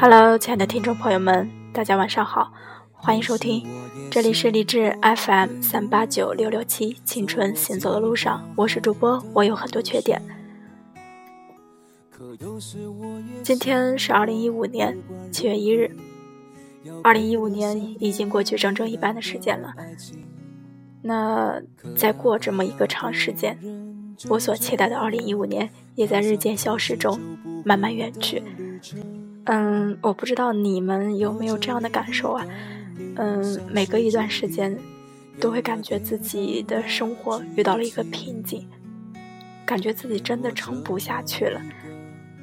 Hello，亲爱的听众朋友们，大家晚上好，欢迎收听，这里是励志 FM 三八九六六七，青春行走的路上，我是主播，我有很多缺点。今天是二零一五年七月一日，二零一五年已经过去整整一半的时间了。那再过这么一个长时间，我所期待的二零一五年也在日渐消失中慢慢远去。嗯，我不知道你们有没有这样的感受啊？嗯，每隔一段时间，都会感觉自己的生活遇到了一个瓶颈，感觉自己真的撑不下去了。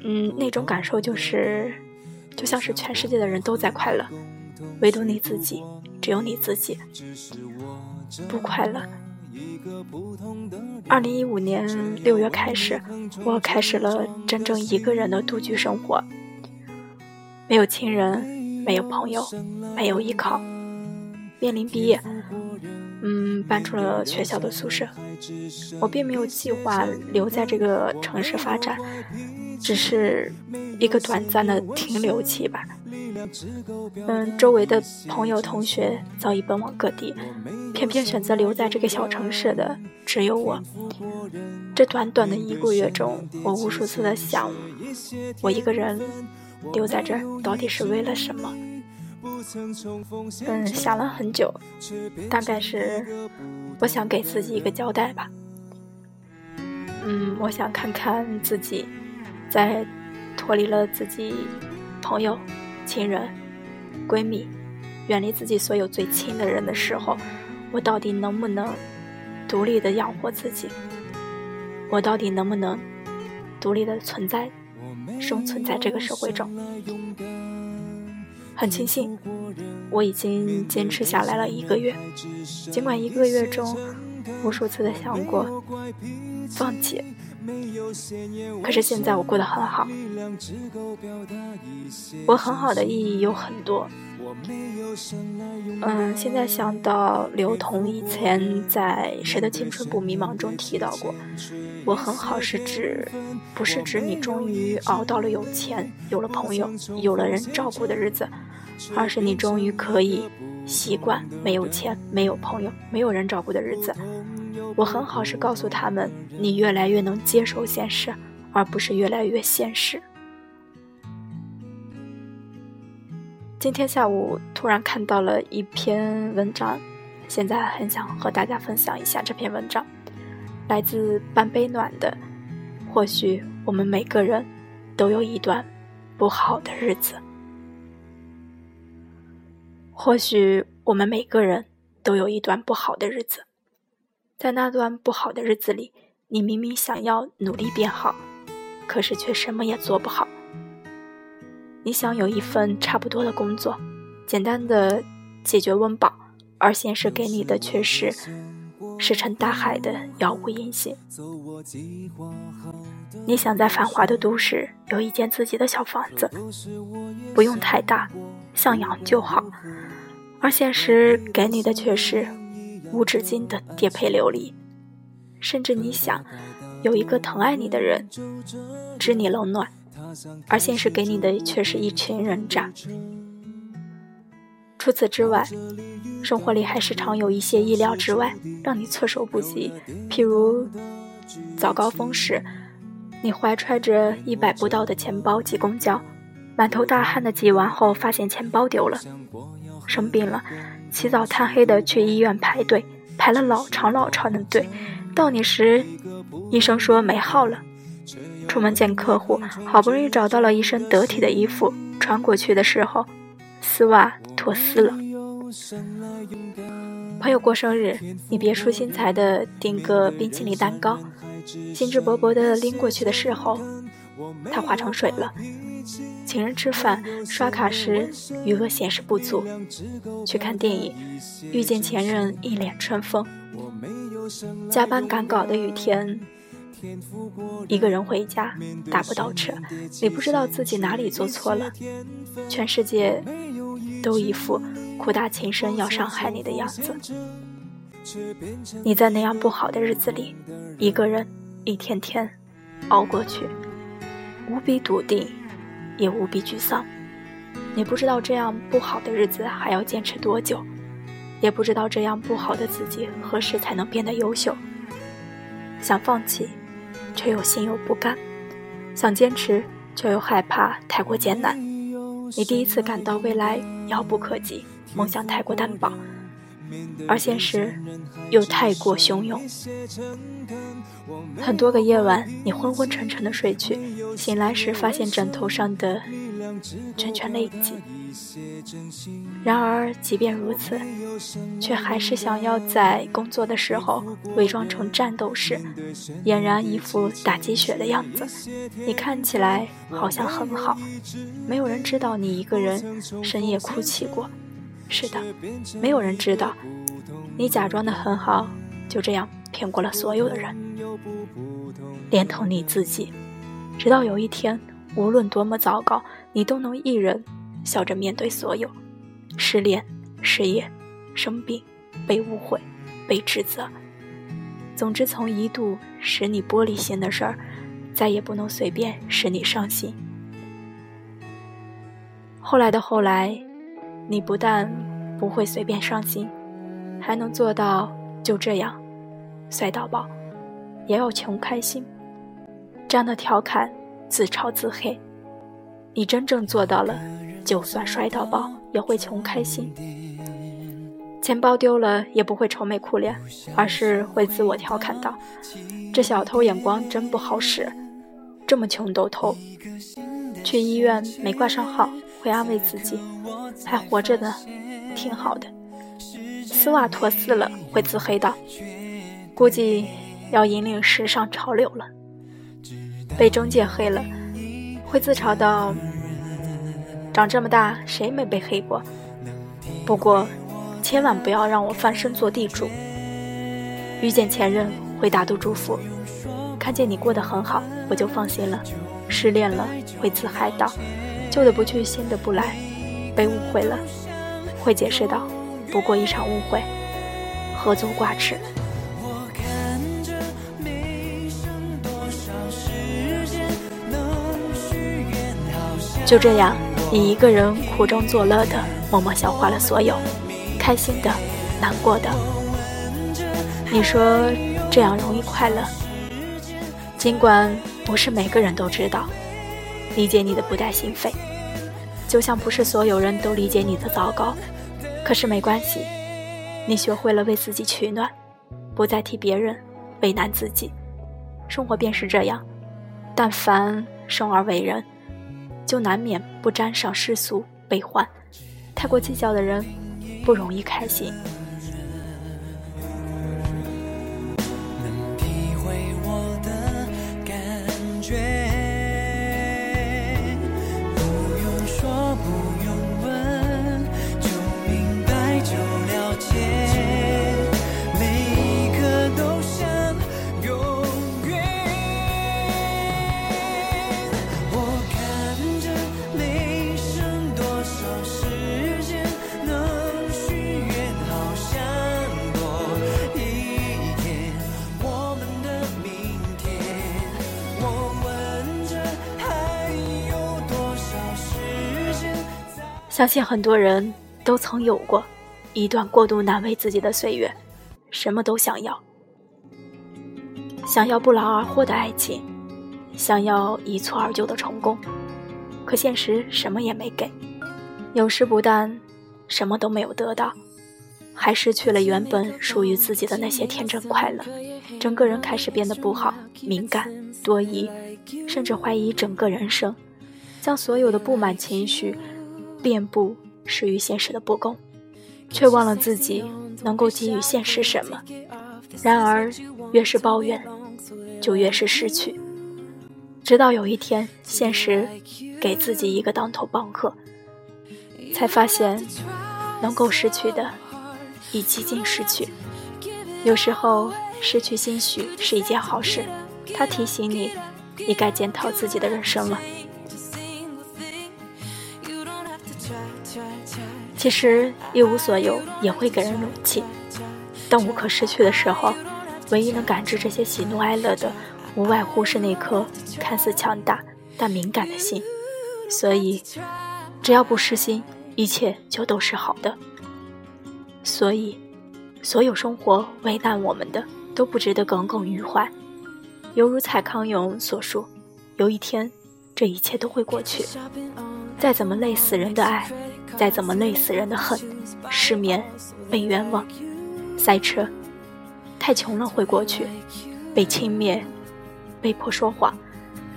嗯，那种感受就是，就像是全世界的人都在快乐，唯独你自己，只有你自己不快乐。二零一五年六月开始，我开始了真正一个人的独居生活。没有亲人，没有朋友，没有依靠，面临毕业，嗯，搬出了学校的宿舍。我并没有计划留在这个城市发展，只是一个短暂的停留期吧。嗯，周围的朋友同学早已奔往各地，偏偏选择留在这个小城市的只有我。这短短的一个月中，我无数次的想，我一个人。留在这儿到底是为了什么？嗯，想了很久，大概是我想给自己一个交代吧。嗯，我想看看自己在脱离了自己朋友、亲人、闺蜜，远离自己所有最亲的人的时候，我到底能不能独立的养活自己？我到底能不能独立的存在？生存在这个社会中，很庆幸我已经坚持下来了一个月。尽管一个月中无数次的想过放弃，可是现在我过得很好。我很好的意义有很多。嗯，现在想到刘同以前在《谁的青春不迷茫》中提到过，我很好是指，不是指你终于熬到了有钱、有了朋友、有了人照顾的日子，而是你终于可以习惯没有钱、没有朋友、没有人照顾的日子。我很好是告诉他们，你越来越能接受现实，而不是越来越现实。今天下午突然看到了一篇文章，现在很想和大家分享一下这篇文章，来自半杯暖的。或许我们每个人都有一段不好的日子，或许我们每个人都有一段不好的日子，在那段不好的日子里，你明明想要努力变好，可是却什么也做不好。你想有一份差不多的工作，简单的解决温饱，而现实给你的却是石沉大海的杳无音信。你想在繁华的都市有一间自己的小房子，不用太大，向阳就好，而现实给你的却是无止境的颠沛流离。甚至你想有一个疼爱你的人，知你冷暖。而现实给你的却是一群人渣。除此之外，生活里还时常有一些意料之外，让你措手不及。譬如早高峰时，你怀揣着一百不到的钱包挤公交，满头大汗的挤完后，发现钱包丢了；生病了，起早贪黑的去医院排队，排了老长老长的队，到你时，医生说没号了。出门见客户，好不容易找到了一身得体的衣服穿过去的时候，丝袜脱丝了。朋友过生日，你别出心裁的订个冰淇淋蛋糕，兴致勃勃的拎过去的时候，它化成水了。请人吃饭刷卡时余额显示不足，去看电影遇见前任一脸春风，加班赶稿的雨天。一个人回家打不到车，你不知道自己哪里做错了，全世界都一副苦大情深要伤害你的样子。你在那样不好的日子里，一个人一天天熬过去，无比笃定，也无比沮丧。你不知道这样不好的日子还要坚持多久，也不知道这样不好的自己何时才能变得优秀。想放弃，却又心有不甘；想坚持，却又害怕太过艰难。你第一次感到未来遥不可及，梦想太过单薄。而现实又太过汹涌，很多个夜晚，你昏昏沉沉的睡去，醒来时发现枕头上的圈圈泪迹。然而，即便如此，却还是想要在工作的时候伪装成战斗士，俨然一副打鸡血的样子。你看起来好像很好，没有人知道你一个人深夜哭泣过。是的，没有人知道，你假装的很好，就这样骗过了所有的人，连同你自己。直到有一天，无论多么糟糕，你都能一人笑着面对所有：失恋、失业、生病、被误会、被指责。总之，从一度使你玻璃心的事儿，再也不能随便使你伤心。后来的后来。你不但不会随便伤心，还能做到就这样摔到爆，也要穷开心。这样的调侃自嘲自黑，你真正做到了，就算摔到爆也会穷开心。钱包丢了也不会愁眉苦脸，而是会自我调侃道：“这小偷眼光真不好使，这么穷都偷。”去医院没挂上号，会安慰自己。还活着呢，挺好的。丝袜脱丝了，会自黑道，估计要引领时尚潮流了。被中介黑了，会自嘲道：长这么大谁没被黑过？不过，千万不要让我翻身做地主。遇见前任会大度祝福，看见你过得很好，我就放心了。失恋了会自嗨道：旧的不去，新的不来。被误会了，会解释道：“不过一场误会，何足挂齿。”就这样，你一个人苦中作乐的，默默消化了所有，开心的，难过的。你说这样容易快乐？尽管不是每个人都知道，理解你的不带心扉。就像不是所有人都理解你的糟糕，可是没关系，你学会了为自己取暖，不再替别人为难自己。生活便是这样，但凡生而为人，就难免不沾上世俗悲欢。太过计较的人，不容易开心。相信很多人都曾有过一段过度难为自己的岁月，什么都想要，想要不劳而获的爱情，想要一蹴而就的成功，可现实什么也没给。有时不但什么都没有得到，还失去了原本属于自己的那些天真快乐，整个人开始变得不好、敏感、多疑，甚至怀疑整个人生，将所有的不满情绪。遍布施于现实的不公，却忘了自己能够给予现实什么。然而，越是抱怨，就越是失去。直到有一天，现实给自己一个当头棒喝，才发现能够失去的已几近失去。有时候，失去兴许是一件好事，它提醒你，你该检讨自己的人生了。其实一无所有也会给人勇气。当无可失去的时候，唯一能感知这些喜怒哀乐的，无外乎是那颗看似强大但敏感的心。所以，只要不失心，一切就都是好的。所以，所有生活为难我们的，都不值得耿耿于怀。犹如蔡康永所说：“有一天，这一切都会过去。再怎么累死人的爱，再怎么累死人的恨，失眠、被冤枉、塞车，太穷了会过去。被轻蔑、被迫说谎、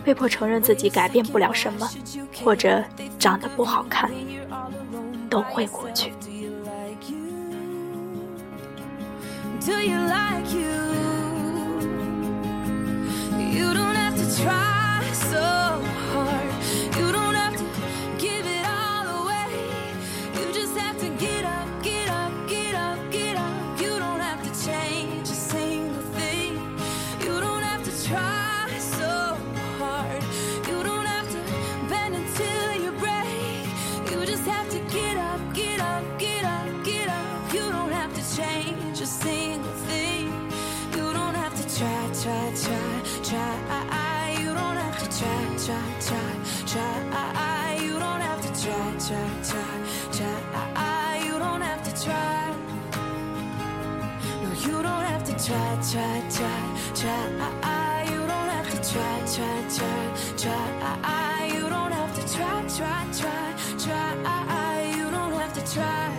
被迫承认自己改变不了什么，或者长得不好看，都会过去。” do you like you? You don't have to try try, try, try, try. Ah, you don't have to try, try, try, try. Ah, you don't have to try, try, try, try. Ah, you don't have to try.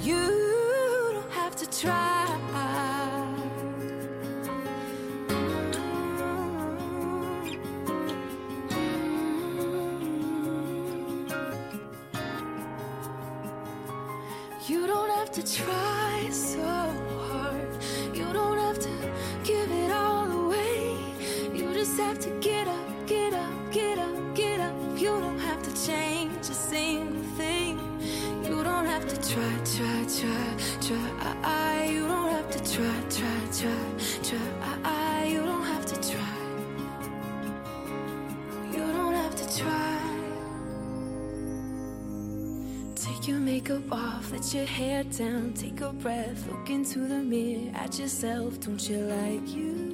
You don't have to try. You don't have to try so just have to get up, get up, get up, get up. You don't have to change a single thing. You don't have to try, try, try, try. i You don't have to try, try, try, try. You don't have to try. You don't have to try. Take your makeup off, let your hair down, take a breath, look into the mirror at yourself. Don't you I like you.